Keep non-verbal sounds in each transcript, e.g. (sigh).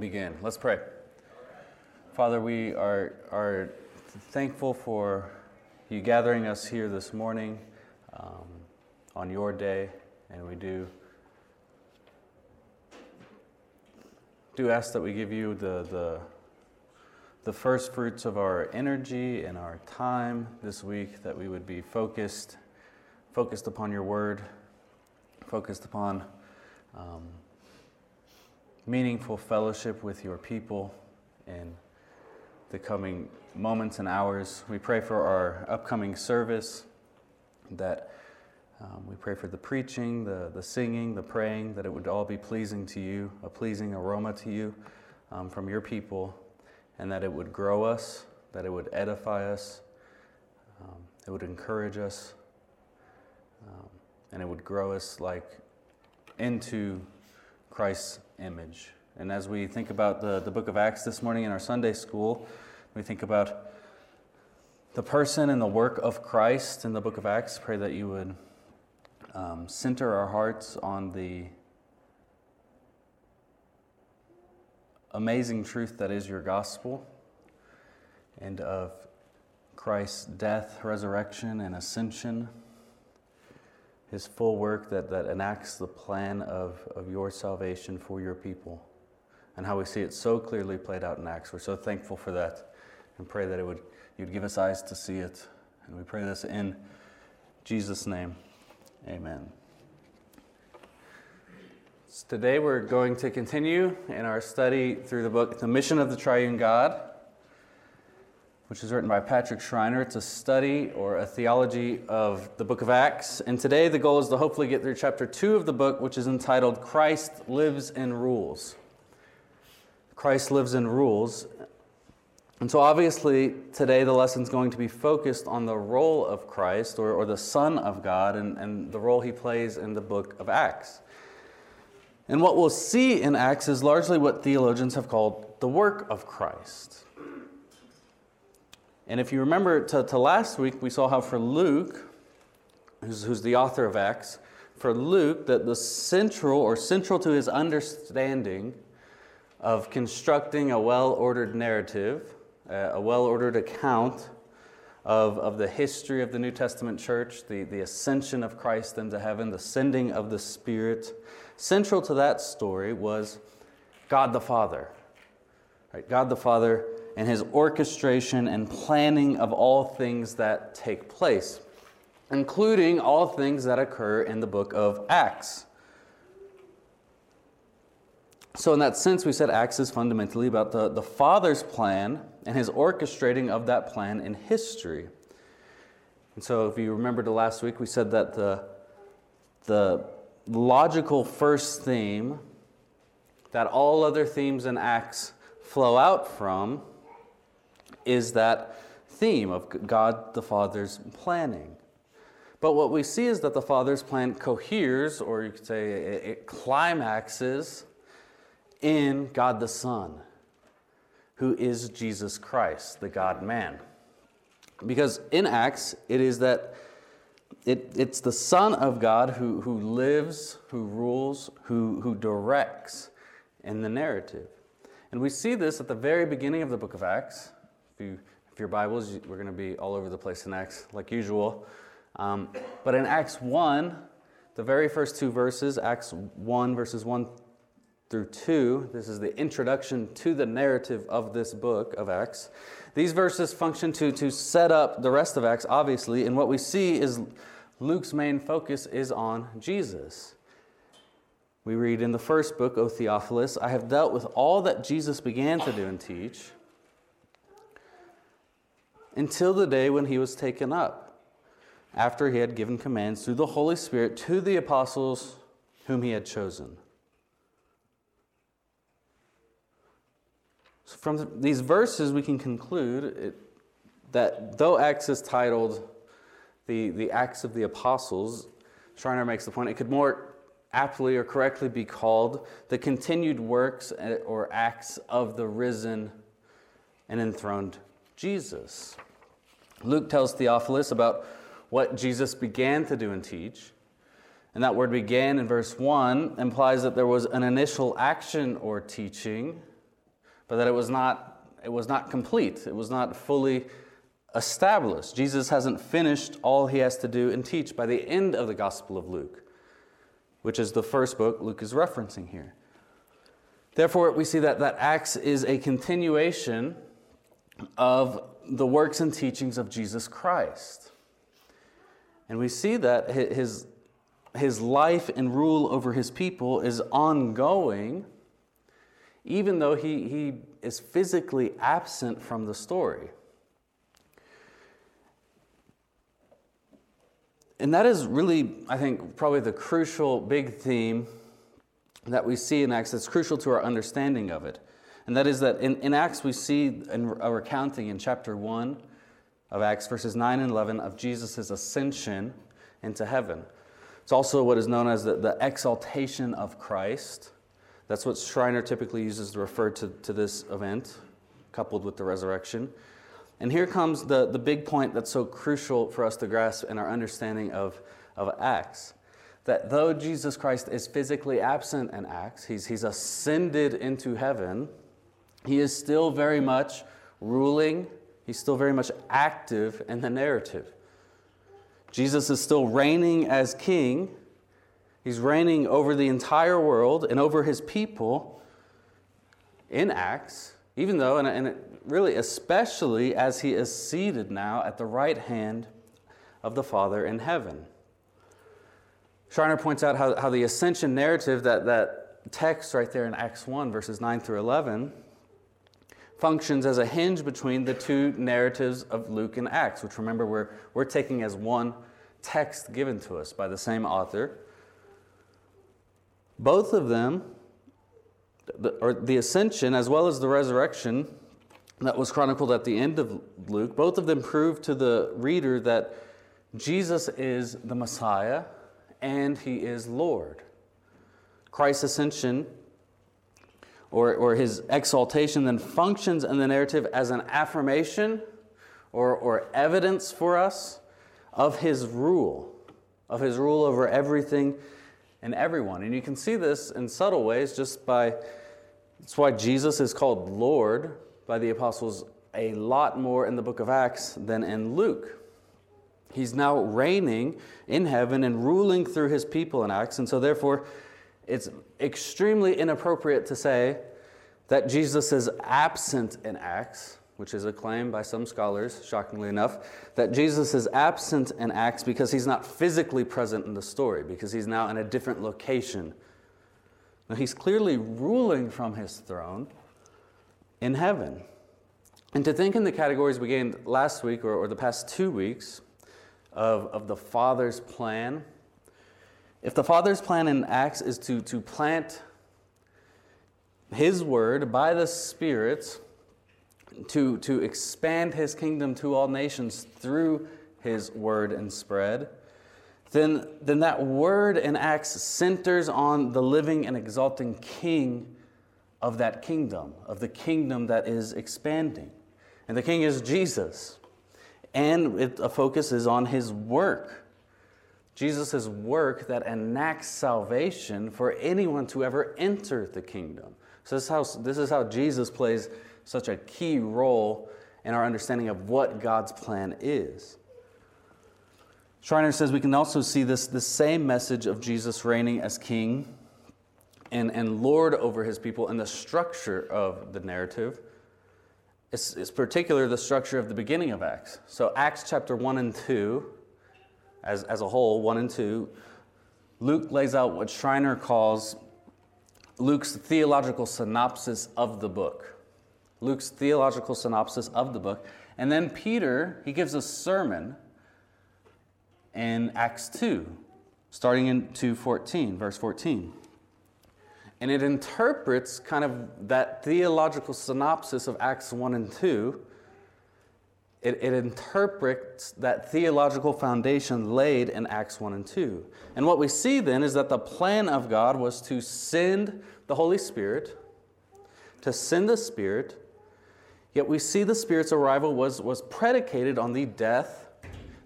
begin. Let's pray. Father, we are, are thankful for you gathering us here this morning um, on your day, and we do do ask that we give you the, the, the first fruits of our energy and our time this week, that we would be focused, focused upon your word, focused upon um, meaningful fellowship with your people in the coming moments and hours. We pray for our upcoming service that um, we pray for the preaching, the, the singing, the praying, that it would all be pleasing to you, a pleasing aroma to you um, from your people, and that it would grow us, that it would edify us, um, it would encourage us, um, and it would grow us like into Christ's image. And as we think about the, the book of Acts this morning in our Sunday school, we think about the person and the work of Christ in the book of Acts. Pray that you would um, center our hearts on the amazing truth that is your gospel and of Christ's death, resurrection, and ascension, his full work that, that enacts the plan of, of your salvation for your people, and how we see it so clearly played out in Acts. We're so thankful for that and pray that it would, you'd give us eyes to see it. And we pray this in Jesus' name. Amen. So today we're going to continue in our study through the book The Mission of the Triune God, which is written by Patrick Schreiner. It's a study or a theology of the book of Acts. And today the goal is to hopefully get through chapter 2 of the book, which is entitled Christ Lives and Rules. Christ lives and rules. And so, obviously, today the lesson is going to be focused on the role of Christ or, or the Son of God and, and the role he plays in the book of Acts. And what we'll see in Acts is largely what theologians have called the work of Christ. And if you remember to, to last week, we saw how for Luke, who's, who's the author of Acts, for Luke, that the central or central to his understanding of constructing a well ordered narrative uh, a well ordered account of, of the history of the New Testament church, the, the ascension of Christ into heaven, the sending of the Spirit. Central to that story was God the Father. Right? God the Father and his orchestration and planning of all things that take place, including all things that occur in the book of Acts. So, in that sense, we said Acts is fundamentally about the, the Father's plan and his orchestrating of that plan in history. And so, if you remember the last week, we said that the, the logical first theme that all other themes in Acts flow out from is that theme of God the Father's planning. But what we see is that the Father's plan coheres, or you could say it, climaxes, in God the Son who is Jesus Christ, the God man. Because in Acts, it is that it, it's the Son of God who, who lives, who rules, who, who directs in the narrative. And we see this at the very beginning of the book of Acts. If, you, if your Bibles, we're going to be all over the place in Acts, like usual. Um, but in Acts 1, the very first two verses, Acts 1, verses 1 through 2. This is the introduction to the narrative of this book of Acts. These verses function to, to set up the rest of Acts, obviously, and what we see is Luke's main focus is on Jesus. We read in the first book, O Theophilus, I have dealt with all that Jesus began to do and teach until the day when he was taken up, after he had given commands through the Holy Spirit to the apostles whom he had chosen. So from these verses, we can conclude it, that though Acts is titled the, the Acts of the Apostles, Schreiner makes the point, it could more aptly or correctly be called the continued works eh, or acts of the risen and enthroned Jesus. Luke tells Theophilus about what Jesus began to do and teach. And that word began in verse 1 implies that there was an initial action or teaching but that it was not, it was not complete, it was not fully established. Jesus hasn't finished all he has to do and teach by the end of the Gospel of Luke, which is the first book Luke is referencing here. Therefore, we see that, that Acts is a continuation of the works and teachings of Jesus Christ. And we see that his, his life and rule over his people is ongoing, even though he, he is physically absent from the story. And that is really, I think, probably the crucial big theme that we see in Acts that's crucial to our understanding of it. And that is that in, in Acts, we see a recounting in chapter 1 of Acts, verses 9 and 11, of Jesus' ascension into heaven. It's also what is known as the, the exaltation of Christ. That's what Schreiner typically uses to refer to, to this event, coupled with the resurrection. And here comes the, the big point that's so crucial for us to grasp in our understanding of, of Acts. That though Jesus Christ is physically absent in Acts, he's, he's ascended into heaven, he is still very much ruling, he's still very much active in the narrative. Jesus is still reigning as king. He's reigning over the entire world and over his people in Acts, even though, and, really especially as he is seated now at the right hand of the Father in heaven. Schreiner points out how, how the ascension narrative, that, that text right there in Acts 1, verses 9 through 11, functions as a hinge between the two narratives of Luke and Acts, which remember we're, we're taking as one text given to us by the same author. Both of them, the, or the ascension as well as the resurrection that was chronicled at the end of Luke, both of them prove to the reader that Jesus is the Messiah and he is Lord. Christ's ascension or, or his exaltation then functions in the narrative as an affirmation or, or evidence for us of his rule, of his rule over everything and everyone. And you can see this in subtle ways just by, that's why Jesus is called Lord by the apostles a lot more in the book of Acts than in Luke. He's now reigning in heaven and ruling through his people in Acts, and so therefore, it's extremely inappropriate to say that Jesus is absent in Acts, which is a claim by some scholars, shockingly enough, that Jesus is absent in Acts because he's not physically present in the story, because he's now in a different location. Now, he's clearly ruling from his throne in heaven. And to think in the categories we gained last week or, or the past two weeks of, of the Father's plan if the Father's plan in Acts is to, to plant His word by the Spirit to, to expand His kingdom to all nations through His word and spread, then, then that word in Acts centers on the living and exalting King of that kingdom, of the kingdom that is expanding. And the King is Jesus. And it, a focus is on His work Jesus' work that enacts salvation for anyone to ever enter the kingdom. So, this is, how, this is how Jesus plays such a key role in our understanding of what God's plan is. Schreiner says we can also see this the same message of Jesus reigning as king and, and Lord over his people in the structure of the narrative. It's, it's particular the structure of the beginning of Acts. So, Acts chapter 1 and 2 as, as a whole, 1 and 2, Luke lays out what Schreiner calls Luke's theological synopsis of the book. Luke's theological synopsis of the book. And then Peter, he gives a sermon in Acts 2, starting in 2:14, verse 14. And it interprets kind of that theological synopsis of Acts 1 and 2 it, it, interprets that theological foundation laid in Acts 1 and 2. And what we see then is that the plan of God was to send the Holy Spirit, to send the Spirit, yet we see the Spirit's arrival was, was predicated on the death,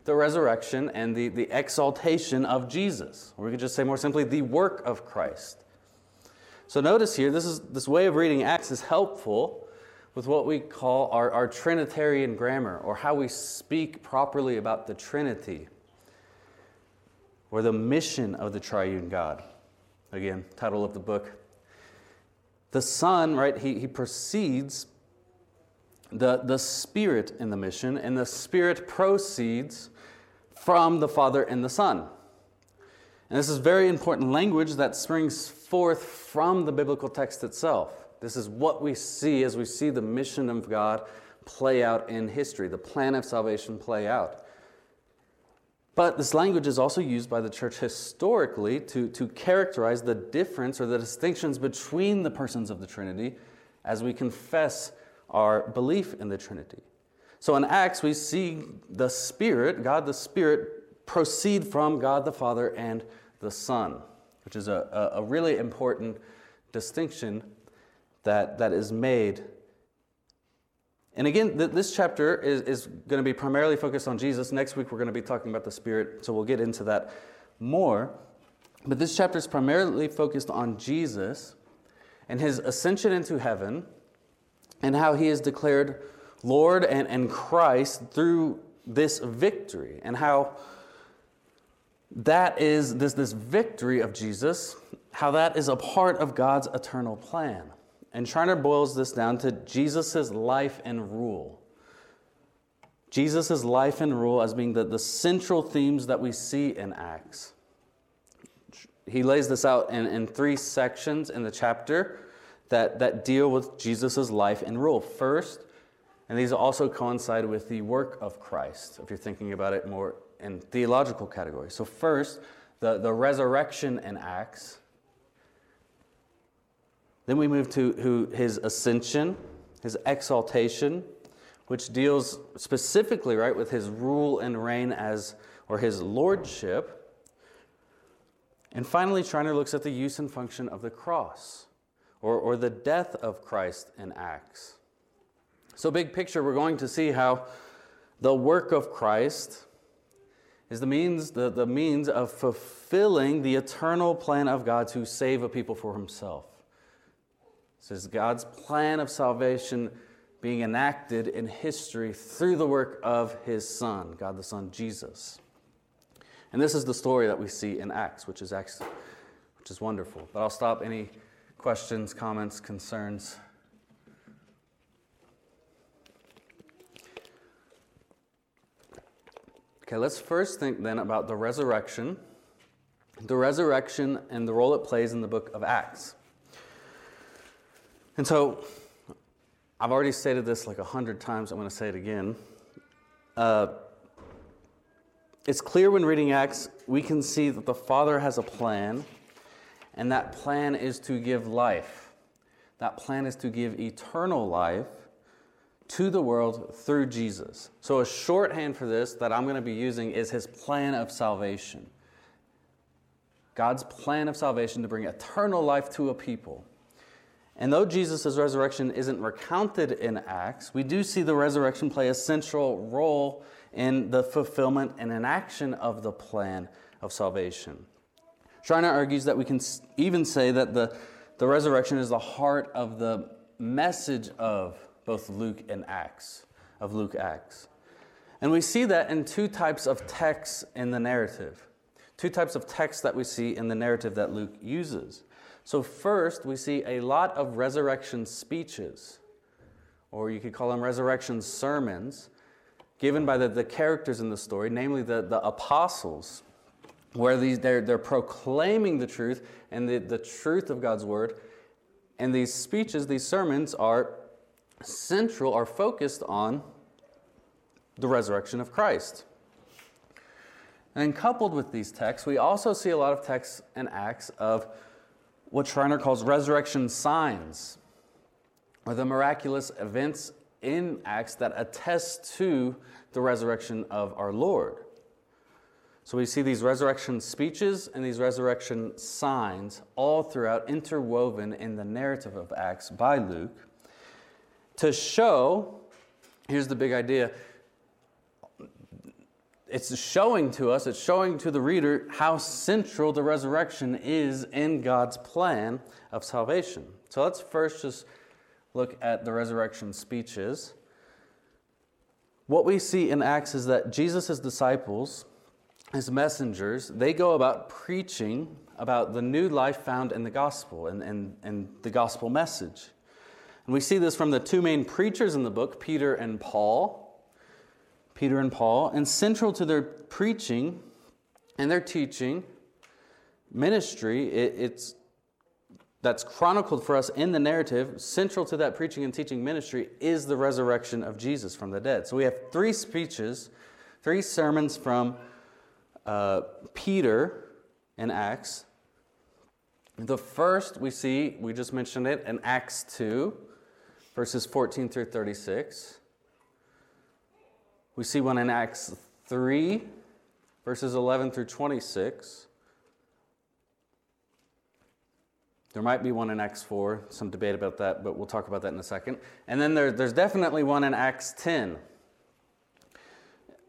the resurrection, and the, the exaltation of Jesus. Or we could just say more simply, the work of Christ. So notice here, this, is, this way of reading Acts is helpful with what we call our, our Trinitarian grammar, or how we speak properly about the Trinity, or the mission of the triune God. Again, title of the book. The Son, right, he, he precedes the, the Spirit in the mission, and the Spirit proceeds from the Father and the Son. And this is very important language that springs forth from the biblical text itself. This is what we see as we see the mission of God play out in history, the plan of salvation play out. But this language is also used by the church historically to, to characterize the difference or the distinctions between the persons of the Trinity as we confess our belief in the Trinity. So in Acts, we see the Spirit, God the Spirit, proceed from God the Father and the Son, which is a, a, really important distinction that, that is made. And again, th- this chapter is, is going to be primarily focused on Jesus. Next week, we're going to be talking about the Spirit, so we'll get into that more. But this chapter is primarily focused on Jesus and his ascension into heaven and how he is declared Lord and, and Christ through this victory, and how that is this, this victory of Jesus, how that is a part of God's eternal plan. And Schreiner boils this down to Jesus' life and rule. Jesus' life and rule as being the, the central themes that we see in Acts. He lays this out in, in three sections in the chapter that, that deal with Jesus' life and rule. First, and these also coincide with the work of Christ, if you're thinking about it more in theological categories. So, first, the, the resurrection in Acts. Then we move to his ascension, his exaltation, which deals specifically, right, with his rule and reign as, or his lordship. And finally, Schreiner looks at the use and function of the cross, or, or the death of Christ in Acts. So, big picture, we're going to see how the work of Christ is the means, the, the means of fulfilling the eternal plan of God to save a people for himself. This is God's plan of salvation being enacted in history through the work of his Son, God the Son, Jesus. And this is the story that we see in Acts, which is Acts, which is wonderful. But I'll stop. Any questions, comments, concerns? Okay, let's first think then about the resurrection, the resurrection and the role it plays in the book of Acts. And so, I've already stated this like a hundred times, I'm going to say it again. Uh, it's clear when reading Acts, we can see that the Father has a plan, and that plan is to give life. That plan is to give eternal life to the world through Jesus. So, a shorthand for this that I'm going to be using is his plan of salvation. God's plan of salvation to bring eternal life to a people. And though Jesus' resurrection isn't recounted in Acts, we do see the resurrection play a central role in the fulfillment and enaction of the plan of salvation. Schreiner argues that we can even say that the, the resurrection is the heart of the message of both Luke and Acts, of Luke Acts. And we see that in two types of texts in the narrative. Two types of texts that we see in the narrative that Luke uses. So, first, we see a lot of resurrection speeches, or you could call them resurrection sermons, given by the, the characters in the story, namely the, the apostles, where these, they're, they're proclaiming the truth and the, the truth of God's word. And these speeches, these sermons, are central are focused on the resurrection of Christ. And coupled with these texts, we also see a lot of texts and acts of what Schreiner calls resurrection signs, or the miraculous events in Acts that attest to the resurrection of our Lord. So we see these resurrection speeches and these resurrection signs all throughout, interwoven in the narrative of Acts by Luke to show, here's the big idea it's showing to us, it's showing to the reader how central the resurrection is in God's plan of salvation. So let's first just look at the resurrection speeches, what we see in Acts is that Jesus' disciples, his messengers, they go about preaching about the new life found in the gospel and, and, and the gospel message. And we see this from the two main preachers in the book, Peter and Paul. Peter and Paul, and central to their preaching and their teaching ministry, it, it's that's chronicled for us in the narrative, central to that preaching and teaching ministry, is the resurrection of Jesus from the dead. So we have three speeches, three sermons from uh, Peter in Acts. The first we see, we just mentioned it, in Acts 2, verses 14 through 36. We see one in Acts 3, verses 11 through 26. There might be one in Acts 4, some debate about that, but we'll talk about that in a second. And then there, there's definitely one in Acts 10.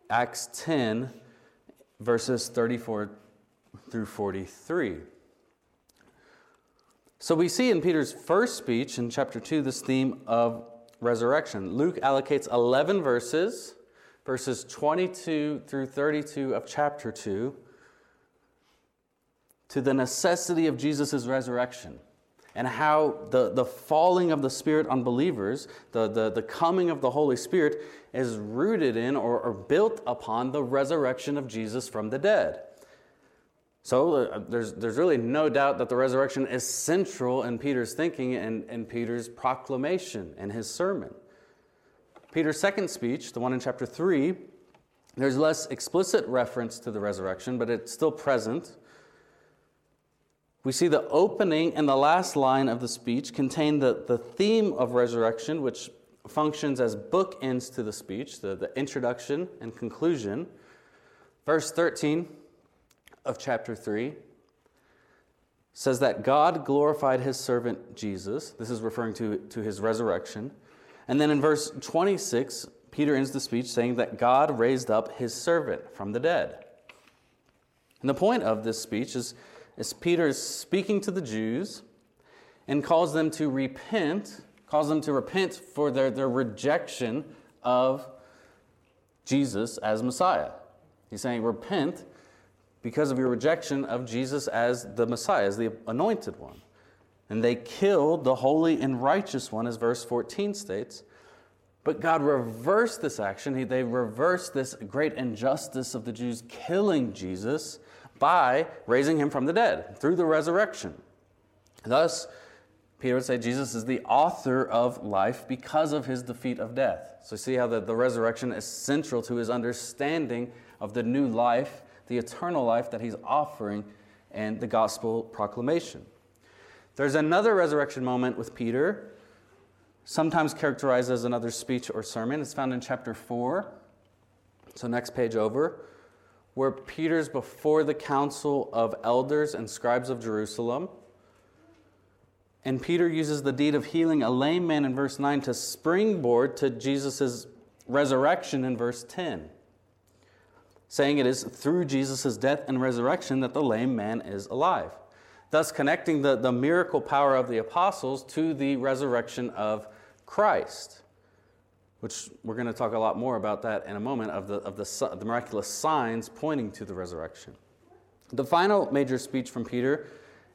Acts 10, verses 34 through 43. So we see in Peter's first speech in chapter 2 this theme of resurrection. Luke allocates 11 verses, verses 22 through 32 of chapter 2 to the necessity of Jesus' resurrection and how the, the falling of the Spirit on believers, the, the, the coming of the Holy Spirit, is rooted in or, or built upon the resurrection of Jesus from the dead. So uh, there's, there's really no doubt that the resurrection is central in Peter's thinking and, and Peter's proclamation and his sermon. Peter's second speech, the one in chapter 3, there's less explicit reference to the resurrection, but it's still present we see the opening and the last line of the speech contain the, the theme of resurrection, which functions as bookends to the speech, the, the introduction and conclusion. Verse 13 of chapter 3 says that God glorified his servant Jesus. This is referring to, to his resurrection. And then in verse 26, Peter ends the speech saying that God raised up his servant from the dead. And the point of this speech is as Peter is speaking to the Jews and calls them to repent, calls them to repent for their, their rejection of Jesus as Messiah. He's saying, Repent because of your rejection of Jesus as the Messiah, as the anointed one. And they killed the holy and righteous one, as verse 14 states. But God reversed this action. they reversed this great injustice of the Jews killing Jesus by raising him from the dead through the resurrection. Thus, Peter would say Jesus is the author of life because of his defeat of death. So, see how the, the resurrection is central to his understanding of the new life, the eternal life that he's offering, and the gospel proclamation. There's another resurrection moment with Peter, sometimes characterized as another speech or sermon. It's found in chapter 4. So, next page over where Peter's before the council of elders and scribes of Jerusalem. And Peter uses the deed of healing a lame man in verse 9 to springboard to Jesus' resurrection in verse 10, saying it is through Jesus' death and resurrection that the lame man is alive, thus connecting the, the miracle power of the apostles to the resurrection of Christ which we're going to talk a lot more about that in a moment, of the, of the, the miraculous signs pointing to the resurrection. The final major speech from Peter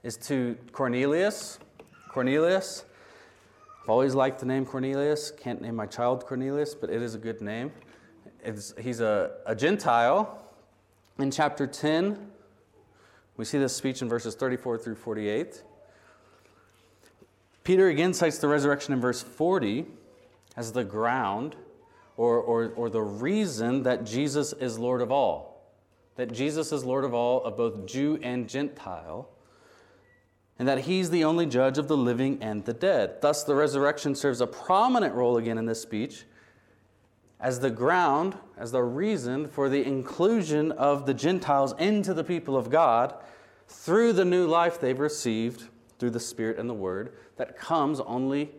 is to Cornelius. Cornelius. I've always liked the name Cornelius. Can't name my child Cornelius, but it is a good name. It's, he's a, a Gentile. In chapter 10, we see this speech in verses 34 through 48. Peter again cites the resurrection in verse 40 as the ground or, or, or the reason that Jesus is Lord of all. That Jesus is Lord of all, of both Jew and Gentile, and that he's the only judge of the living and the dead. Thus, the resurrection serves a prominent role again in this speech as the ground, as the reason for the inclusion of the Gentiles into the people of God through the new life they've received through the Spirit and the Word that comes only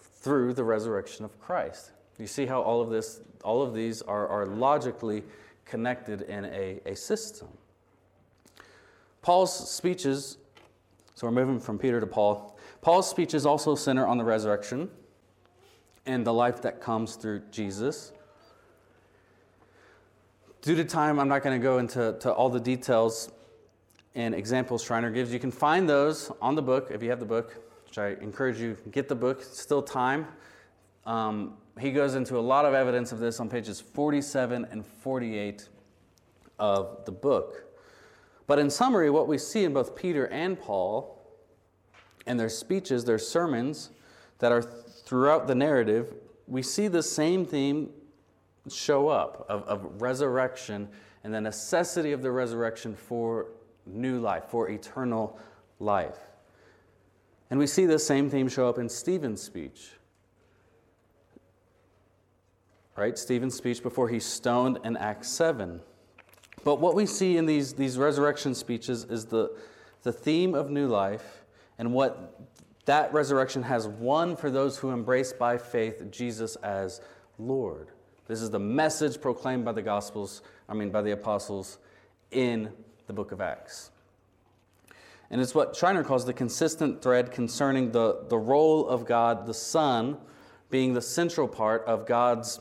through the resurrection of Christ. You see how all of this, all of these are, are logically connected in a, a system. Paul's speeches, so we're moving from Peter to Paul. Paul's speeches also center on the resurrection. and the life that comes through Jesus. Due to time, I'm not going to go into to all the details and examples Schreiner gives. You can find those on the book if you have the book, which I encourage you get the book. It's still time. Um, he goes into a lot of evidence of this on pages 47 and 48 of the book. But in summary, what we see in both Peter and Paul and their speeches, their sermons that are throughout the narrative, we see the same theme show up of, of resurrection and the necessity of the resurrection for new life, for eternal life. And we see the same theme show up in Stephen's speech. Right? Stephen's speech before he's stoned in Acts 7. But what we see in these, these resurrection speeches is the, the theme of new life and what that resurrection has won for those who embrace by faith Jesus as Lord. This is the message proclaimed by the Gospels, I mean, by the apostles in the book of Acts. And it's what Schreiner calls the consistent thread concerning the, the role of God, the Son, being the central part of God's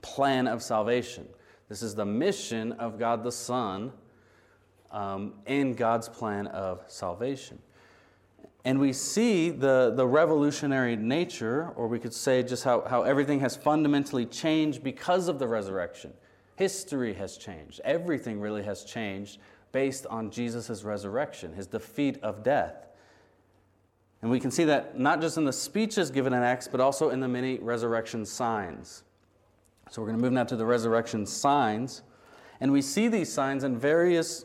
plan of salvation. This is the mission of God the Son um, in God's plan of salvation. And we see the, the revolutionary nature, or we could say just how, how everything has fundamentally changed because of the resurrection. History has changed. Everything really has changed based on Jesus' resurrection, his defeat of death. And we can see that not just in the speeches given in Acts, but also in the many resurrection signs. So we're going to move now to the resurrection signs. And we see these signs in various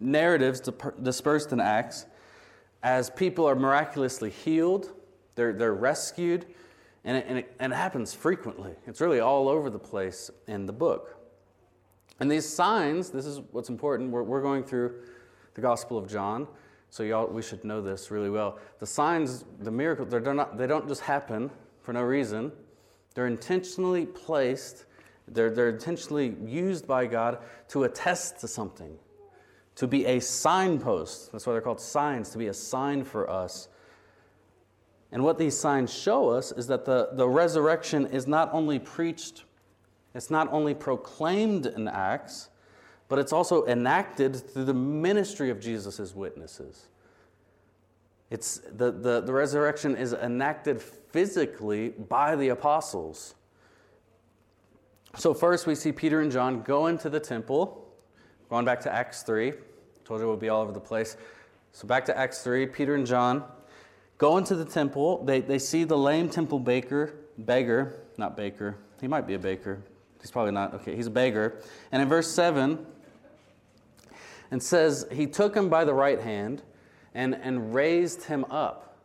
narratives dispersed in Acts as people are miraculously healed, they're, they're rescued, and it, and, it, and it happens frequently. It's really all over the place in the book. And these signs, this is what's important. We're, we're going through the Gospel of John, so y'all, we should know this really well. The signs, the miracles, they're not, they don't just happen for no reason. They're intentionally placed, they're, they're intentionally used by God to attest to something, to be a signpost. That's why they're called signs, to be a sign for us. And what these signs show us is that the, the resurrection is not only preached, it's not only proclaimed in Acts, but it's also enacted through the ministry of Jesus' witnesses. It's the, the, the resurrection is enacted physically by the apostles. So, first we see Peter and John go into the temple Going back to Acts 3, told you would be all over the place. So back to Acts 3, Peter and John go into the temple. They, they see the lame temple baker, beggar, not baker. He might be a baker. He's probably not. Okay, he's a beggar. And in verse 7, and says, He took him by the right hand and, and raised him up.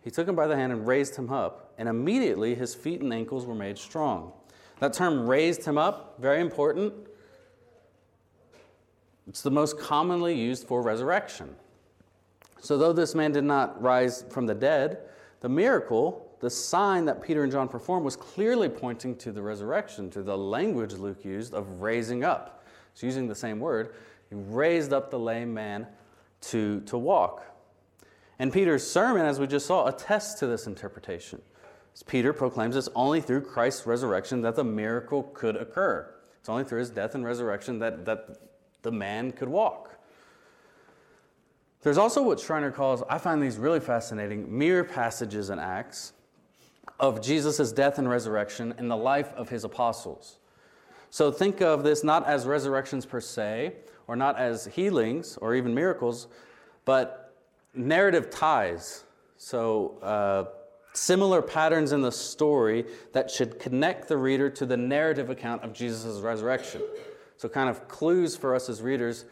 He took him by the hand and raised him up, and immediately his feet and ankles were made strong. That term raised him up, very important. It's the most commonly used for resurrection. So, though this man did not rise from the dead, the miracle, the sign that Peter and John performed, was clearly pointing to the resurrection, to the language Luke used of raising up. It's using the same word. He raised up the lame man to, to walk. And Peter's sermon, as we just saw, attests to this interpretation. As Peter proclaims it's only through Christ's resurrection that the miracle could occur. It's only through his death and resurrection that, that the man could walk. There's also what Schreiner calls, I find these really fascinating, mirror passages in Acts of Jesus' death and resurrection in the life of his apostles. So think of this not as resurrections per se, or not as healings or even miracles, but narrative ties. So, uh, similar patterns in the story that should connect the reader to the narrative account of Jesus' resurrection. So, kind of clues for us as readers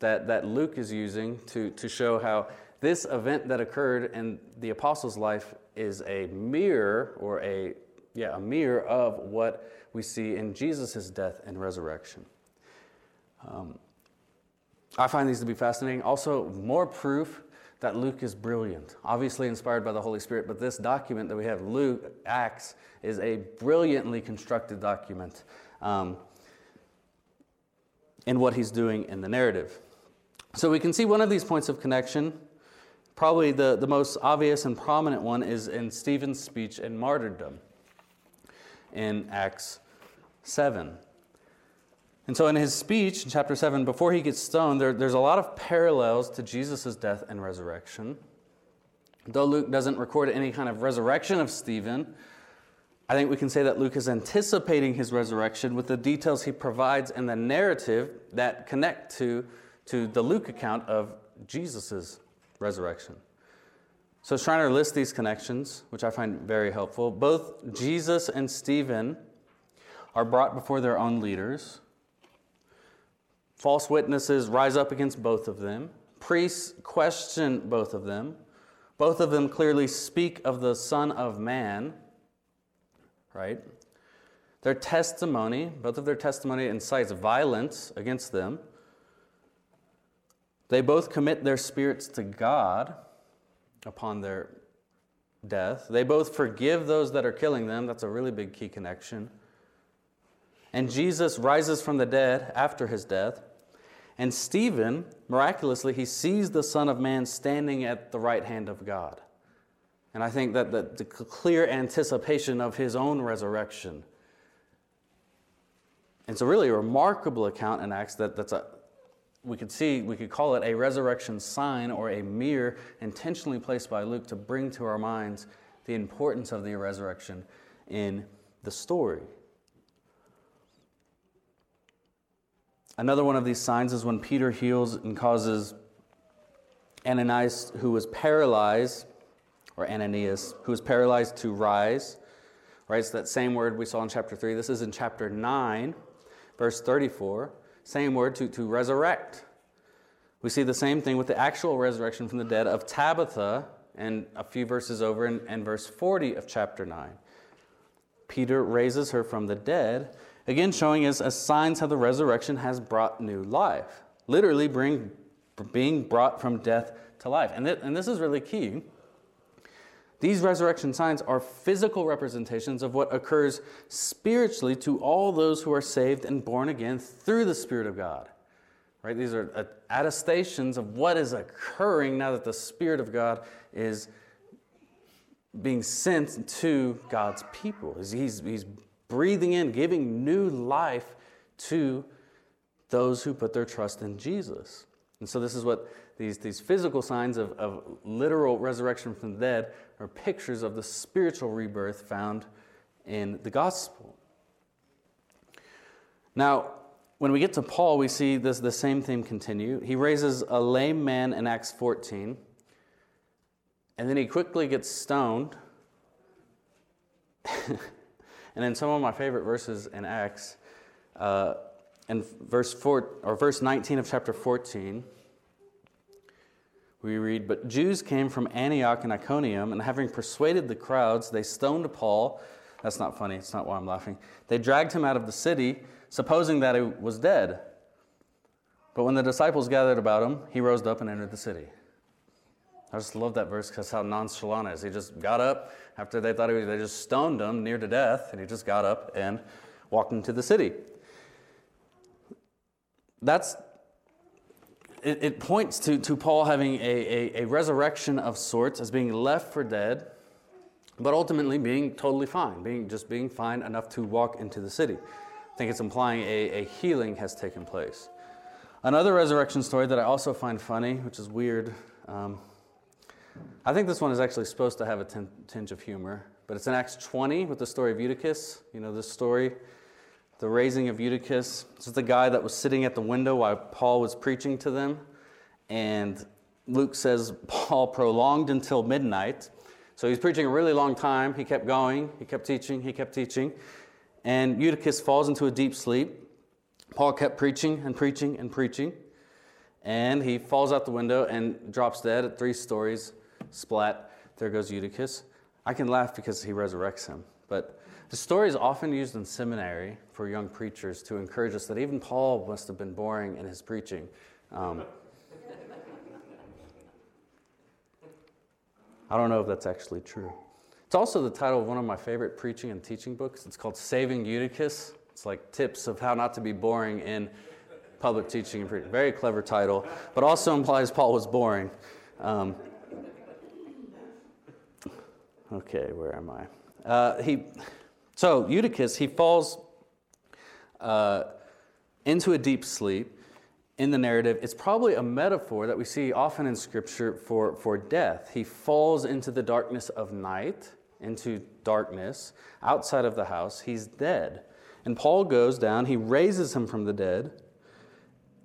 that, that Luke is using to, to show how this event that occurred in the apostles' life is a mirror or a yeah, a mirror of what we see in Jesus' death and resurrection. Um, I find these to be fascinating. Also, more proof that Luke is brilliant, obviously inspired by the Holy Spirit, but this document that we have, Luke, Acts, is a brilliantly constructed document. Um, in what he's doing in the narrative. So we can see one of these points of connection Probably the, the most obvious and prominent one is in Stephen's speech in martyrdom in Acts 7. And so, in his speech in chapter 7, before he gets stoned, there, there's a lot of parallels to Jesus' death and resurrection. Though Luke doesn't record any kind of resurrection of Stephen, I think we can say that Luke is anticipating his resurrection with the details he provides in the narrative that connect to, to the Luke account of Jesus' resurrection. So, Schreiner lists these connections, which I find very helpful. Both Jesus and Stephen are brought before their own leaders. False witnesses rise up against both of them. Priests question both of them. Both of them clearly speak of the Son of Man, right? Their testimony, both of their testimony incites violence against them. They both commit their spirits to God upon their death. They both forgive those that are killing them. That's a really big key connection. And Jesus rises from the dead after his death. And Stephen, miraculously, he sees the Son of Man standing at the right hand of God. And I think that the, the clear anticipation of his own resurrection. It's a really remarkable account in Acts that, that's a, we could see, we could call it a resurrection sign or a mirror intentionally placed by Luke to bring to our minds the importance of the resurrection in the story. Another one of these signs is when Peter heals and causes Ananias, who was paralyzed, or Aeneas, who was paralyzed to rise. Right? It's that same word we saw in chapter 3. This is in chapter 9, verse 34. Same word to, to resurrect. We see the same thing with the actual resurrection from the dead of Tabitha and a few verses over in, in verse 40 of chapter 9. Peter raises her from the dead Again, showing us as signs how the resurrection has brought new life. Literally bring, being brought from death to life. And, th- and this is really key. These resurrection signs are physical representations of what occurs spiritually to all those who are saved and born again through the Spirit of God. Right? These are uh, attestations of what is occurring now that the Spirit of God is being sent to God's people. He's, he's breathing in, giving new life to those who put their trust in Jesus. And so, this is what these, these physical signs of, of literal resurrection from the dead are pictures of the spiritual rebirth found in the gospel. Now, when we get to Paul, we see this the same theme continue. He raises a lame man in Acts 14, and then he quickly gets stoned. (laughs) And then some of my favorite verses in Acts, uh, in verse four or verse 19 of chapter 14, we read, But Jews came from Antioch and Iconium, and having persuaded the crowds, they stoned Paul. That's not funny, it's not why I'm laughing. They dragged him out of the city, supposing that he was dead. But when the disciples gathered about him, he rose up and entered the city. I just love that verse because how nonchalant is. He just got up after they thought he was, they just stoned him near to death, and he just got up and walked into the city. That's it, it points to, to Paul having a, a, a resurrection of sorts as being left for dead, but ultimately being totally fine, being just being fine enough to walk into the city. I think it's implying a, a healing has taken place. Another resurrection story that I also find funny, which is weird. Um, I think this one is actually supposed to have a tinge of humor, but it's in Acts 20 with the story of Eutychus. You know this story? The raising of Eutychus. This is the guy that was sitting at the window while Paul was preaching to them. And Luke says (laughs) Paul prolonged until midnight. So he's preaching a really long time. He kept going, he kept teaching, he kept teaching. And Eutychus falls into a deep sleep. Paul kept preaching and preaching and preaching. And he falls out the window and drops dead at three stories splat, there goes Eutychus. I can laugh because he resurrects him. But the story is often used in seminary for young preachers to encourage us that even Paul must have been boring in his preaching. Um, I don't know if that's actually true. It's also the title of one of my favorite preaching and teaching books. It's called Saving Eutychus. It's like tips of how not to be boring in public teaching and preaching. Very clever title, but also implies Paul was boring. Um, Okay, where am I? Uh, he, so Eutychus, he falls uh, into a deep sleep in the narrative. It's probably a metaphor that we see often in Scripture for, for death. He falls into the darkness of night, into darkness outside of the house. He's dead. And Paul goes down, he raises him from the dead,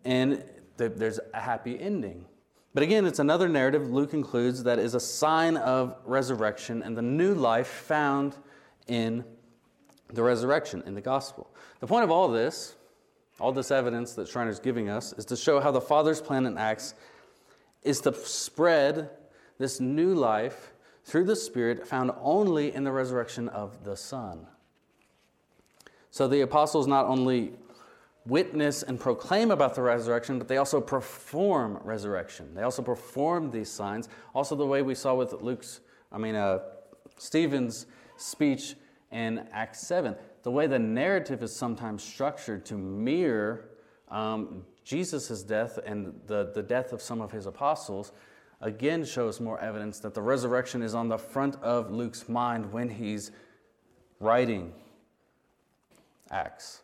and there's a happy ending. But again, it's another narrative Luke includes that is a sign of resurrection and the new life found in the resurrection, in the gospel. The point of all this, all this evidence that Schreiner's giving us, is to show how the Father's plan in Acts is to spread this new life through the Spirit found only in the resurrection of the Son. So the apostles not only witness and proclaim about the resurrection, but they also perform resurrection. They also perform these signs. Also, the way we saw with Luke's, I mean, uh, Stephen's speech in Acts 7, the way the narrative is sometimes structured to mirror um, Jesus' death and the, the death of some of his apostles, again shows more evidence that the resurrection is on the front of Luke's mind when he's writing Acts.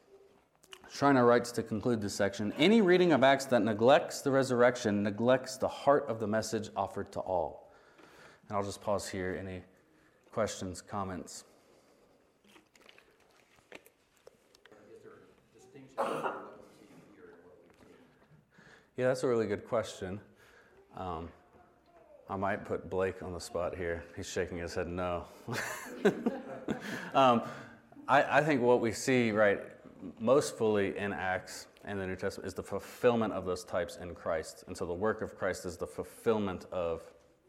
Schreiner writes to conclude this section Any reading of Acts that neglects the resurrection neglects the heart of the message offered to all. And I'll just pause here. Any questions, comments? Yeah, that's a really good question. Um, I might put Blake on the spot here. He's shaking his head no. (laughs) um, I, I think what we see, right, most fully in Acts and the New Testament is the fulfillment of those types in Christ. And so the work of Christ is the fulfillment of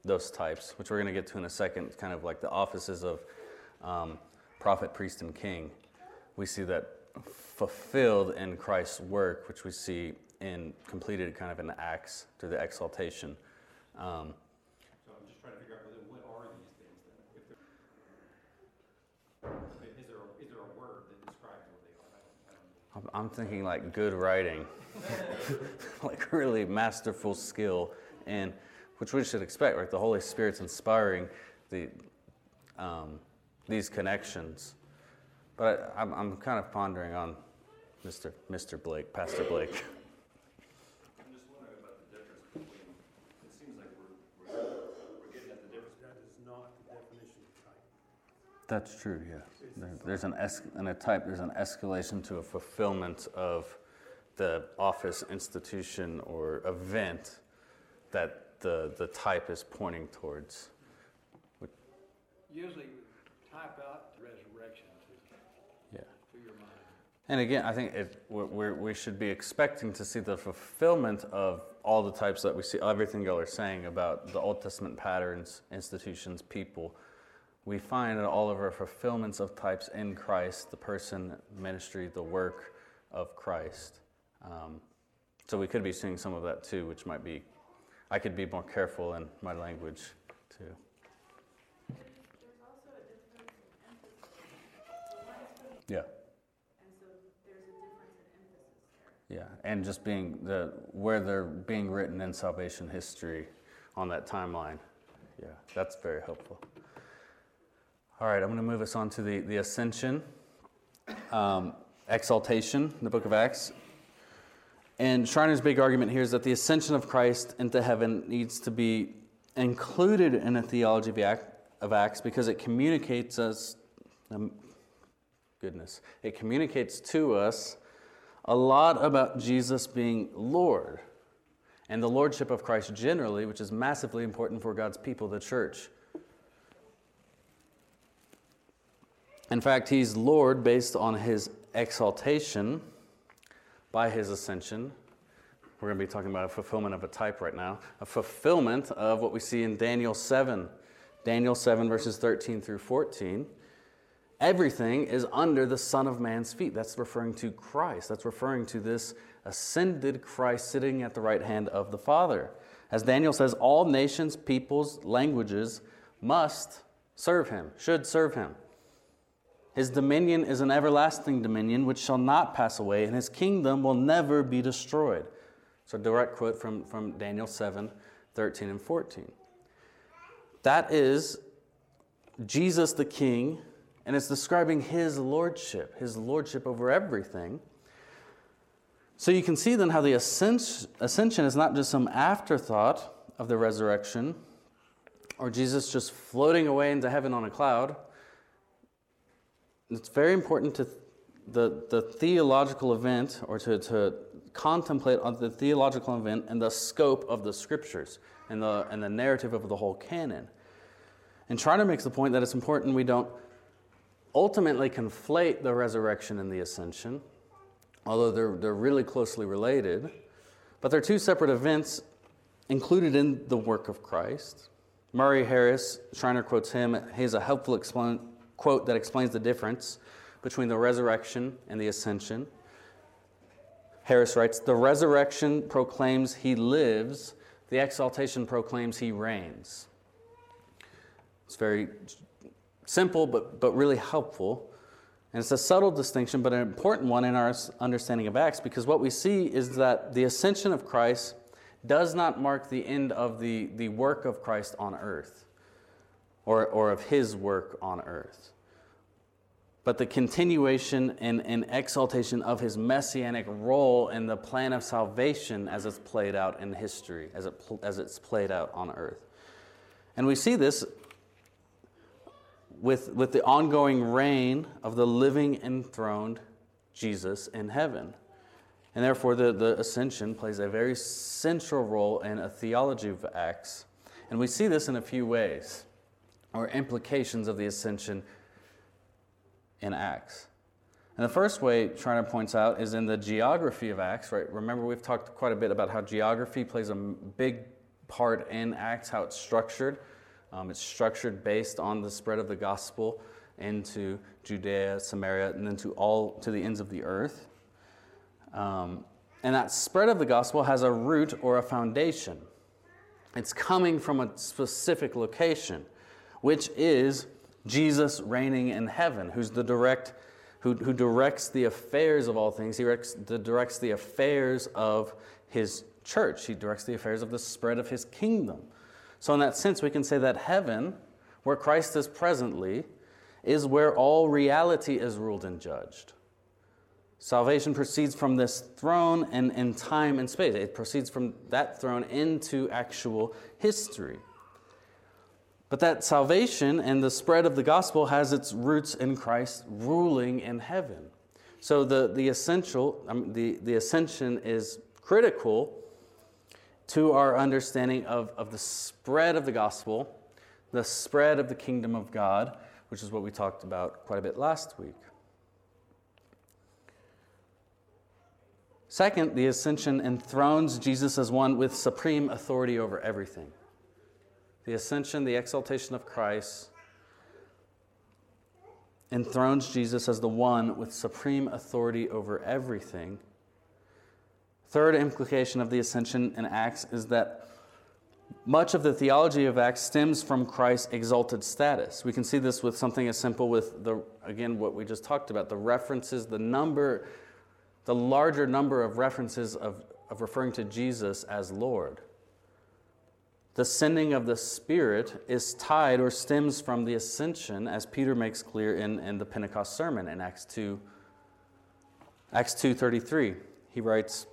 those types, which we're going to get to in a second, kind of like the offices of um, prophet, priest, and king. We see that fulfilled in Christ's work, which we see in completed kind of in the Acts through the exaltation. Um, so I'm just trying to figure out what are these things then? If is, there a, is there a word that describes what they are? I don't, I don't I'm thinking like good writing, (laughs) like really masterful skill, and which we should expect, right? The Holy Spirit's inspiring the um, these connections. But I, I'm, I'm kind of pondering on Mr. Mr. Blake, Pastor Blake. That's true, yeah. There, there's an es- in a type, there's an escalation to a fulfillment of the office, institution, or event that the, the type is pointing towards. Usually type out resurrection to, Yeah. to your mind. And again, I think it, we should be expecting to see the fulfillment of all the types that we see, everything y'all are saying about the Old Testament patterns, institutions, people we find all of our fulfillments of types in Christ, the person, ministry, the work of Christ. Um, so we could be seeing some of that too, which might be, I could be more careful in my language too. Yeah. Yeah, and just being the where they're being written in salvation history on that timeline. Yeah, that's very helpful. All right, I'm going to move us on to the, the ascension, um, exaltation, the book of Acts. And Schreiner's big argument here is that the ascension of Christ into heaven needs to be included in a theology of Acts because it communicates us, um, goodness, it communicates to us a lot about Jesus being Lord and the lordship of Christ generally, which is massively important for God's people, the church. In fact, he's Lord based on his exaltation by his ascension. We're going to be talking about a fulfillment of a type right now, a fulfillment of what we see in Daniel 7. Daniel 7, verses 13 through 14. Everything is under the Son of Man's feet. That's referring to Christ. That's referring to this ascended Christ sitting at the right hand of the Father. As Daniel says, all nations, peoples, languages must serve him, should serve him. His dominion is an everlasting dominion which shall not pass away, and his kingdom will never be destroyed. So, direct quote from, from Daniel 7 13 and 14. That is Jesus the King, and it's describing his lordship, his lordship over everything. So you can see then how the ascension is not just some afterthought of the resurrection or Jesus just floating away into heaven on a cloud. It's very important to the, the theological event or to, to contemplate on the theological event and the scope of the scriptures and the, and the narrative of the whole canon. And Schreiner makes the point that it's important we don't ultimately conflate the resurrection and the ascension, although they're, they're really closely related. But they're two separate events included in the work of Christ. Murray Harris, Schreiner quotes him, he has a helpful explain, quote that explains the difference between the resurrection and the ascension. Harris writes The resurrection proclaims he lives, the exaltation proclaims he reigns. It's very simple, but, but really helpful. And it's a subtle distinction, but an important one in our understanding of Acts because what we see is that the ascension of Christ does not mark the end of the, the work of Christ on earth or, or of his work on earth, but the continuation and, and exaltation of his messianic role in the plan of salvation as it's played out in history, as, it, as it's played out on earth. And we see this with, with the ongoing reign of the living enthroned Jesus in heaven. And therefore, the, the ascension plays a very central role in a theology of Acts. And we see this in a few ways, or implications of the ascension in Acts. And the first way Schreiner points out is in the geography of Acts, right? Remember, we've talked quite a bit about how geography plays a big part in Acts, how it's structured. Um, it's structured based on the spread of the gospel into Judea, Samaria, and then to all to the ends of the earth. Um, and that spread of the gospel has a root or a foundation. It's coming from a specific location, which is Jesus reigning in heaven, who's the direct, who, who directs the affairs of all things. He directs the, directs the affairs of his church. He directs the affairs of the spread of his kingdom. So, in that sense, we can say that heaven, where Christ is presently, is where all reality is ruled and judged. Salvation proceeds from this throne and in time and space. It proceeds from that throne into actual history. But that salvation and the spread of the gospel has its roots in Christ ruling in heaven. So the, the essential, um, the, the ascension is critical to our understanding of, of the spread of the gospel, the spread of the kingdom of God, which is what we talked about quite a bit last week. Second, the ascension enthrones Jesus as one with supreme authority over everything. The ascension, the exaltation of Christ, enthrones Jesus as the one with supreme authority over everything. Third implication of the ascension in Acts is that much of the theology of Acts stems from Christ's exalted status. We can see this with something as simple with the again what we just talked about, the references, the number the larger number of references of, of referring to Jesus as Lord. The sending of the Spirit is tied or stems from the ascension, as Peter makes clear in, in the Pentecost sermon in Acts 2, Acts 2.33. He writes,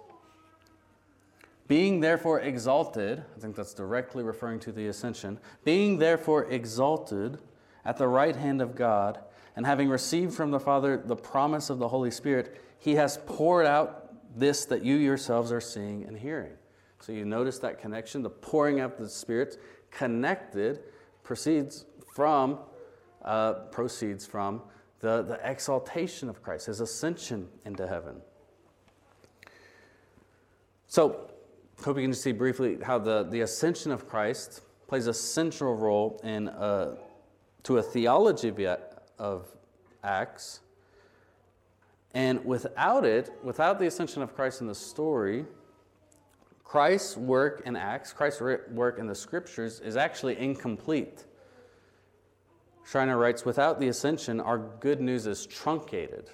Being therefore exalted, I think that's directly referring to the ascension, being therefore exalted at the right hand of God, and having received from the Father the promise of the Holy Spirit, he has poured out this that you yourselves are seeing and hearing. So you notice that connection. The pouring out of the Spirit connected proceeds from, uh, proceeds from the, the exaltation of Christ, his ascension into heaven. So, hope you can see briefly how the, the ascension of Christ plays a central role in uh, to a theology of Acts and without it, without the ascension of Christ in the story, Christ's work in Acts, Christ's work in the scriptures is actually incomplete. Schreiner writes Without the ascension, our good news is truncated.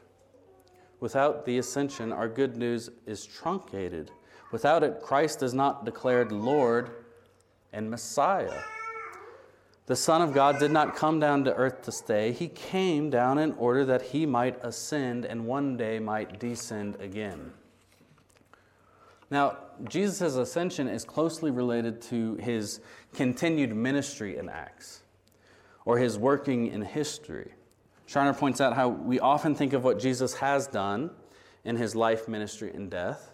Without the ascension, our good news is truncated. Without it, Christ is not declared Lord and Messiah. The Son of God did not come down to earth to stay. He came down in order that he might ascend and one day might descend again. Now, Jesus' ascension is closely related to his continued ministry in Acts, or his working in history. Schreiner points out how we often think of what Jesus has done in his life, ministry, and death,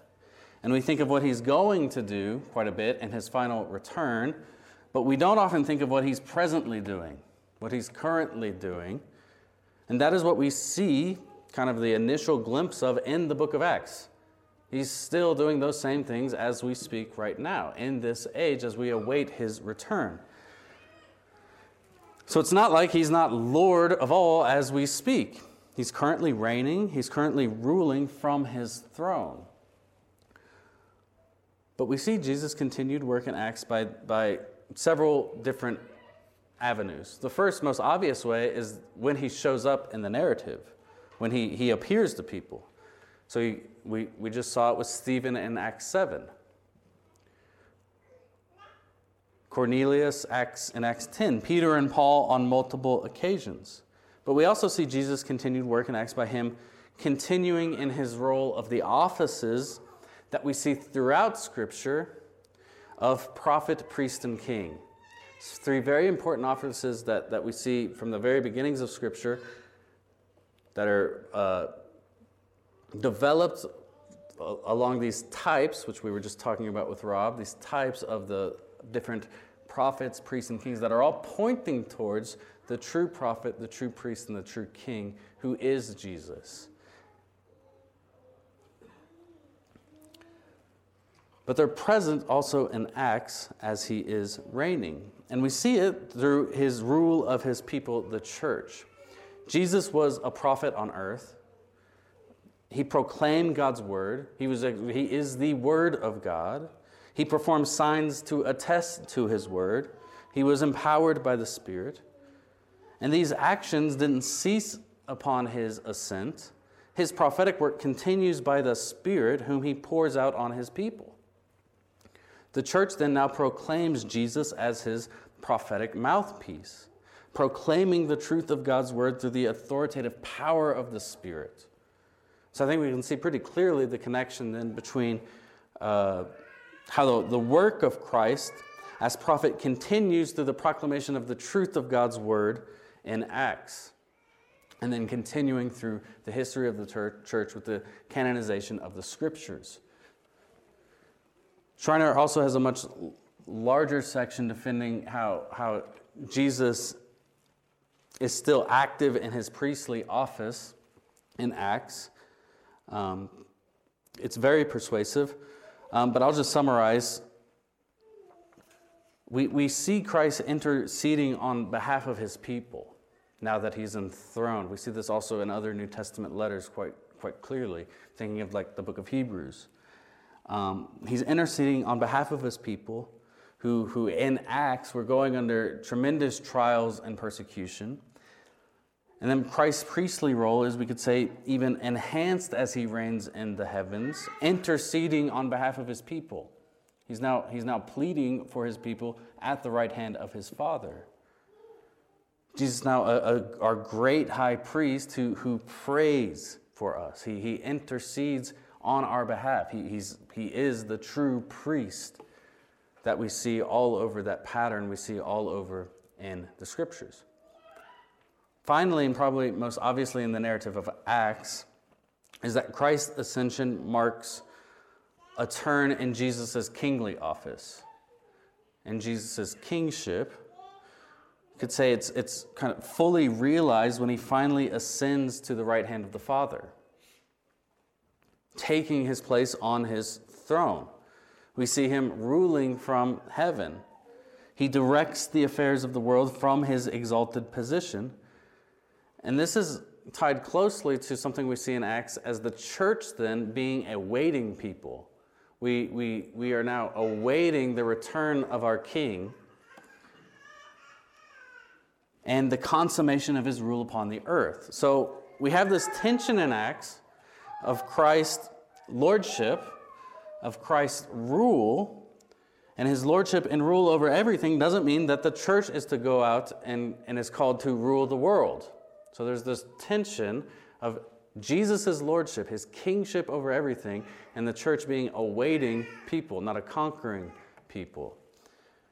and we think of what he's going to do quite a bit in his final return, but we don't often think of what he's presently doing, what he's currently doing. And that is what we see kind of the initial glimpse of in the book of Acts. He's still doing those same things as we speak right now, in this age, as we await his return. So it's not like he's not Lord of all as we speak. He's currently reigning, he's currently ruling from his throne. But we see Jesus continued work in Acts by, by several different avenues. The first, most obvious way is when he shows up in the narrative, when he, he appears to people. So he, we, we just saw it with Stephen in Acts 7. Cornelius Acts in Acts 10, Peter and Paul on multiple occasions. But we also see Jesus' continued work in Acts by him continuing in his role of the offices that we see throughout Scripture of prophet, priest, and king. It's three very important offices that, that we see from the very beginnings of Scripture that are uh, developed along these types, which we were just talking about with Rob, these types of the different prophets, priests, and kings that are all pointing towards the true prophet, the true priest, and the true king, who is Jesus. But they're present also in Acts as he is reigning. And we see it through his rule of his people, the church. Jesus was a prophet on earth. He proclaimed God's word. He, was a, he is the word of God. He performed signs to attest to his word. He was empowered by the Spirit. And these actions didn't cease upon his ascent. His prophetic work continues by the Spirit, whom he pours out on his people. The church then now proclaims Jesus as his prophetic mouthpiece, proclaiming the truth of God's word through the authoritative power of the Spirit. So I think we can see pretty clearly the connection then between uh, how the, the work of Christ as prophet continues through the proclamation of the truth of God's word in Acts, and then continuing through the history of the church with the canonization of the scriptures. Schreiner also has a much larger section defending how, how Jesus is still active in his priestly office in Acts um, it's very persuasive, um, but I'll just summarize. We, we see Christ interceding on behalf of his people now that he's enthroned. We see this also in other New Testament letters quite, quite clearly, thinking of like the book of Hebrews. Um, he's interceding on behalf of his people who, who in Acts were going under tremendous trials and persecution. And then Christ's priestly role is, we could say, even enhanced as he reigns in the heavens, interceding on behalf of his people. He's now, he's now pleading for his people at the right hand of his Father. Jesus is now a, a, our great high priest who, who prays for us. He, he intercedes on our behalf. He, he's, he is the true priest that we see all over that pattern, we see all over in the scriptures. Finally, and probably most obviously in the narrative of Acts, is that Christ's ascension marks a turn in Jesus' kingly office. In Jesus' kingship, you could say it's, it's kind of fully realized when he finally ascends to the right hand of the Father, taking his place on his throne. We see him ruling from heaven. He directs the affairs of the world from his exalted position and this is tied closely to something we see in Acts as the church then being a waiting people. We, we, we are now awaiting the return of our King and the consummation of his rule upon the earth. So we have this tension in Acts of Christ's lordship, of Christ's rule, And his lordship and rule over everything doesn't mean that the church is to go out and, and is called to rule the world. So there's this tension of Jesus' lordship, his kingship over everything, and the church being a waiting people, not a conquering people.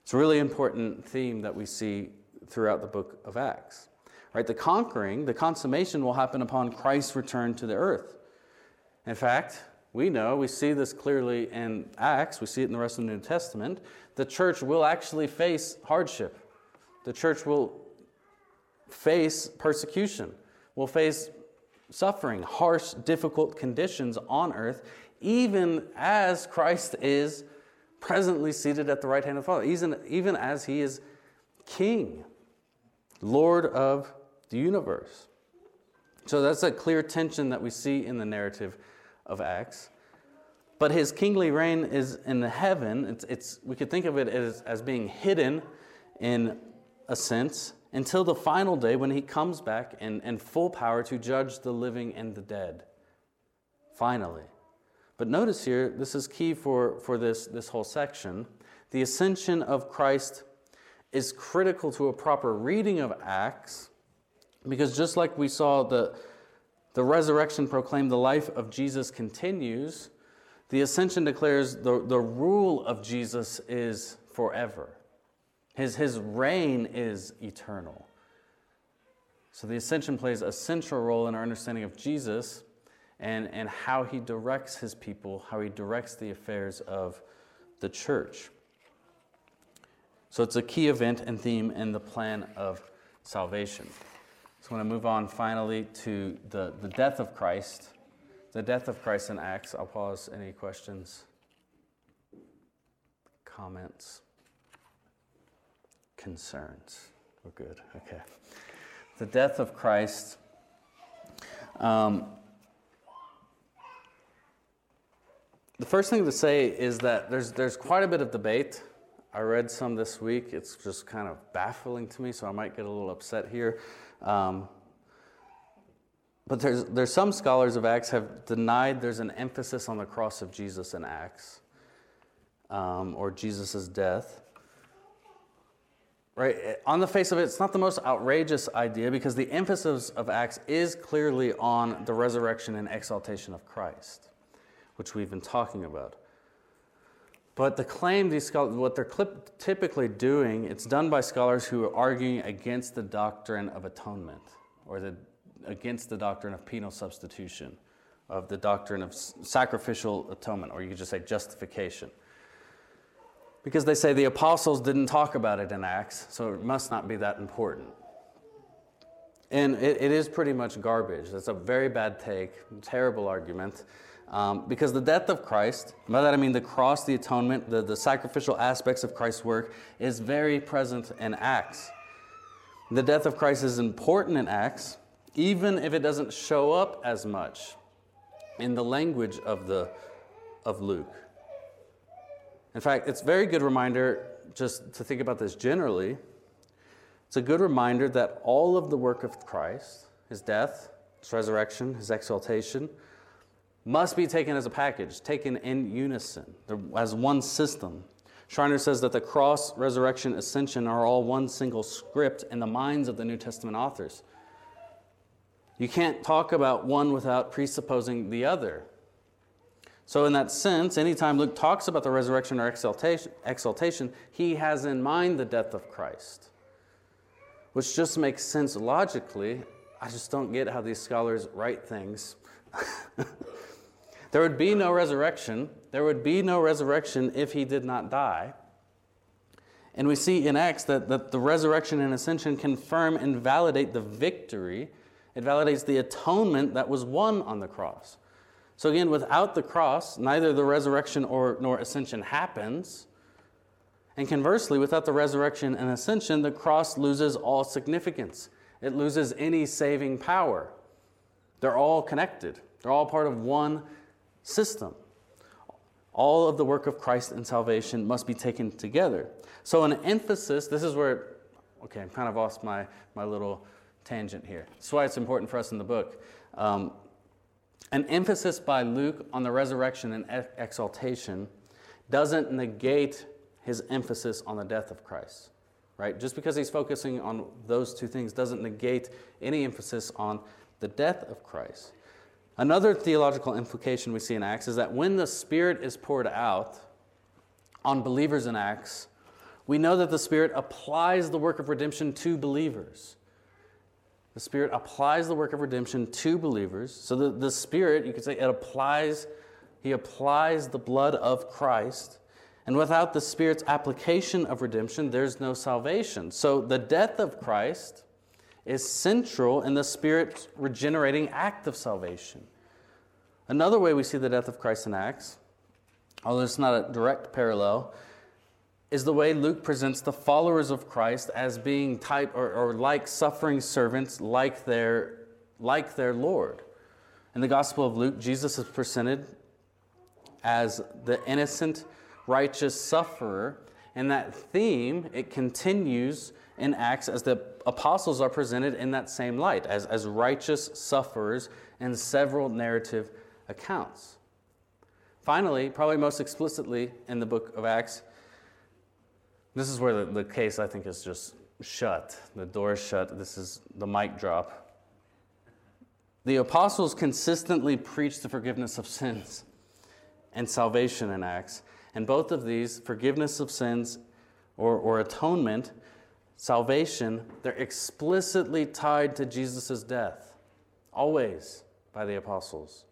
It's a really important theme that we see throughout the book of Acts. Right? The conquering, the consummation will happen upon Christ's return to the earth. In fact, we know, we see this clearly in Acts, we see it in the rest of the New Testament. The church will actually face hardship. The church will face persecution, will face suffering, harsh, difficult conditions on earth, even as Christ is presently seated at the right hand of the Father, even, even as he is King, Lord of the universe. So that's a clear tension that we see in the narrative of Acts. But his kingly reign is in the heaven. It's, it's, we could think of it as, as being hidden in a sense until the final day when he comes back in, in full power to judge the living and the dead. Finally. But notice here, this is key for, for this, this whole section. The ascension of Christ is critical to a proper reading of Acts because just like we saw the, the resurrection proclaimed the life of Jesus continues, the ascension declares the, the rule of Jesus is forever. His, his reign is eternal. So the ascension plays a central role in our understanding of Jesus and, and how he directs his people, how he directs the affairs of the church. So it's a key event and theme in the plan of salvation. So I want to move on finally to the, the death of Christ. The death of Christ in Acts. I'll pause. Any questions? Comments? Concerns? We're good. Okay. The death of Christ. Um, the first thing to say is that there's, there's quite a bit of debate. I read some this week. It's just kind of baffling to me, so I might get a little upset here. Um, but there's, there's some scholars of Acts have denied there's an emphasis on the cross of Jesus in Acts um, or Jesus' death. Right? On the face of it, it's not the most outrageous idea because the emphasis of Acts is clearly on the resurrection and exaltation of Christ, which we've been talking about. But the claim these scholars, what they're typically doing, it's done by scholars who are arguing against the doctrine of atonement or the, against the doctrine of penal substitution, of the doctrine of sacrificial atonement, or you could just say justification. Because they say the apostles didn't talk about it in Acts, so it must not be that important. And it, it is pretty much garbage. That's a very bad take, terrible argument. Um, because the death of Christ, by that I mean the cross, the atonement, the, the sacrificial aspects of Christ's work, is very present in Acts. The death of Christ is important in Acts, even if it doesn't show up as much in the language of, the, of Luke. In fact, it's a very good reminder just to think about this generally. It's a good reminder that all of the work of Christ, his death, his resurrection, his exaltation, must be taken as a package, taken in unison, as one system. Schreiner says that the cross, resurrection, ascension are all one single script in the minds of the New Testament authors. You can't talk about one without presupposing the other. So, in that sense, anytime Luke talks about the resurrection or exaltation, exaltation, he has in mind the death of Christ, which just makes sense logically. I just don't get how these scholars write things. (laughs) There would be no resurrection. There would be no resurrection if he did not die. And we see in Acts that, that the resurrection and ascension confirm and validate the victory. It validates the atonement that was won on the cross. So again, without the cross, neither the resurrection or nor ascension happens. And conversely, without the resurrection and ascension, the cross loses all significance. It loses any saving power. They're all connected. They're all part of one system. All of the work of Christ and salvation must be taken together. So, an emphasis, this is where, okay, I'm kind of off my, my little tangent here. That's why it's important for us in the book. Um, an emphasis by Luke on the resurrection and exaltation doesn't negate his emphasis on the death of Christ. Right? Just because he's focusing on those two things doesn't negate any emphasis on the death of Christ. Another theological implication we see in Acts is that when the Spirit is poured out on believers in Acts, we know that the Spirit applies the work of redemption to believers. The Spirit applies the work of redemption to believers. So the, the Spirit, you could say, it applies, He applies the blood of Christ. And without the Spirit's application of redemption, there's no salvation. So the death of Christ is central in the Spirit's regenerating act of salvation. Another way we see the death of Christ in Acts, although it's not a direct parallel, is the way Luke presents the followers of Christ as being type or, or like suffering servants, like their, like their Lord. In the Gospel of Luke, Jesus is presented as the innocent, righteous sufferer. And that theme, it continues in Acts as the apostles are presented in that same light, as, as righteous sufferers in several narrative accounts. Finally, probably most explicitly in the book of Acts, this is where the, the case, I think, is just shut. The door is shut. This is the mic drop. The apostles consistently preach the forgiveness of sins and salvation in Acts. And both of these, forgiveness of sins or, or atonement, salvation, they're explicitly tied to Jesus' death, always by the apostles.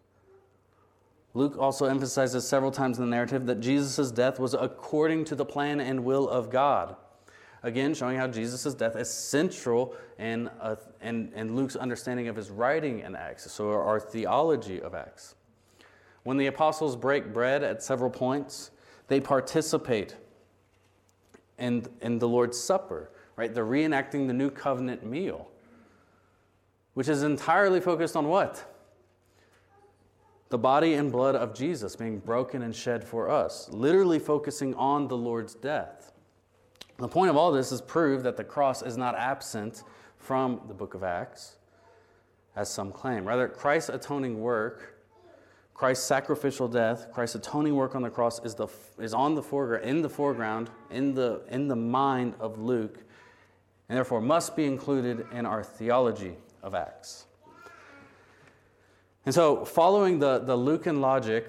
Luke also emphasizes several times in the narrative that Jesus' death was according to the plan and will of God. Again, showing how Jesus' death is central in, uh, in, in Luke's understanding of his writing in Acts, so our theology of Acts. When the apostles break bread at several points, they participate in, in the Lord's Supper, right? They're reenacting the new covenant meal, which is entirely focused on what? the body and blood of Jesus being broken and shed for us, literally focusing on the Lord's death. The point of all this is prove that the cross is not absent from the book of Acts, as some claim. Rather, Christ's atoning work, Christ's sacrificial death, Christ's atoning work on the cross is, the, is on the foreground, in the foreground, in the, in the mind of Luke, and therefore must be included in our theology of Acts. And so, following the, the Lucan logic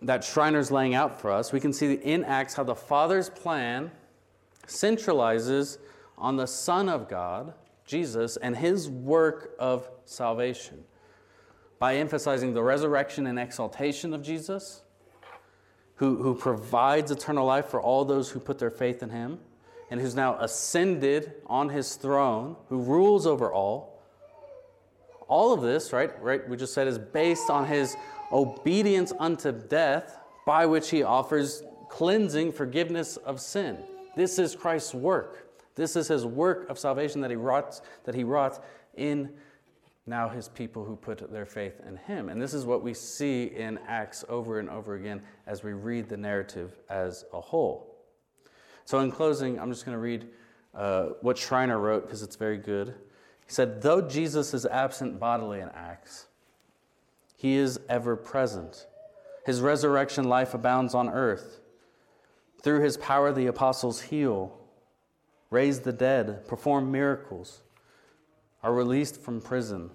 that Schreiner's laying out for us, we can see in Acts how the Father's plan centralizes on the Son of God, Jesus, and his work of salvation by emphasizing the resurrection and exaltation of Jesus, who, who provides eternal life for all those who put their faith in him, and who's now ascended on his throne, who rules over all all of this, right, right, we just said is based on his obedience unto death, by which he offers cleansing, forgiveness of sin. This is Christ's work. This is his work of salvation that he wrought, that he wrought in now his people who put their faith in him. And this is what we see in Acts over and over again as we read the narrative as a whole. So, in closing, I'm just going to read uh, what Schreiner wrote because it's very good. He said, Though Jesus is absent bodily in Acts, he is ever present. His resurrection life abounds on earth. Through his power, the apostles heal, raise the dead, perform miracles, are released from prison.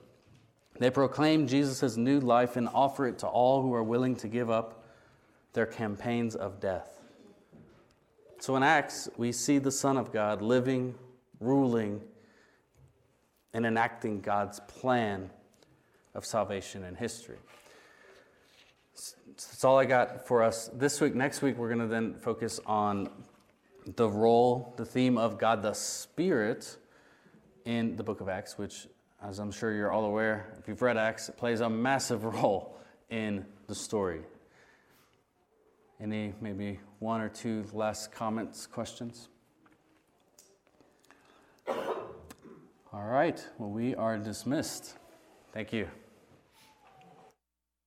They proclaim Jesus' new life and offer it to all who are willing to give up their campaigns of death. So in Acts, we see the Son of God living, ruling, and enacting God's plan of salvation in history. That's all I got for us this week. Next week, we're going to then focus on the role, the theme of God the Spirit in the book of Acts, which, as I'm sure you're all aware, if you've read Acts, it plays a massive (laughs) role in the story. Any, maybe one or two last comments, questions? All right, well, we are dismissed. Thank you.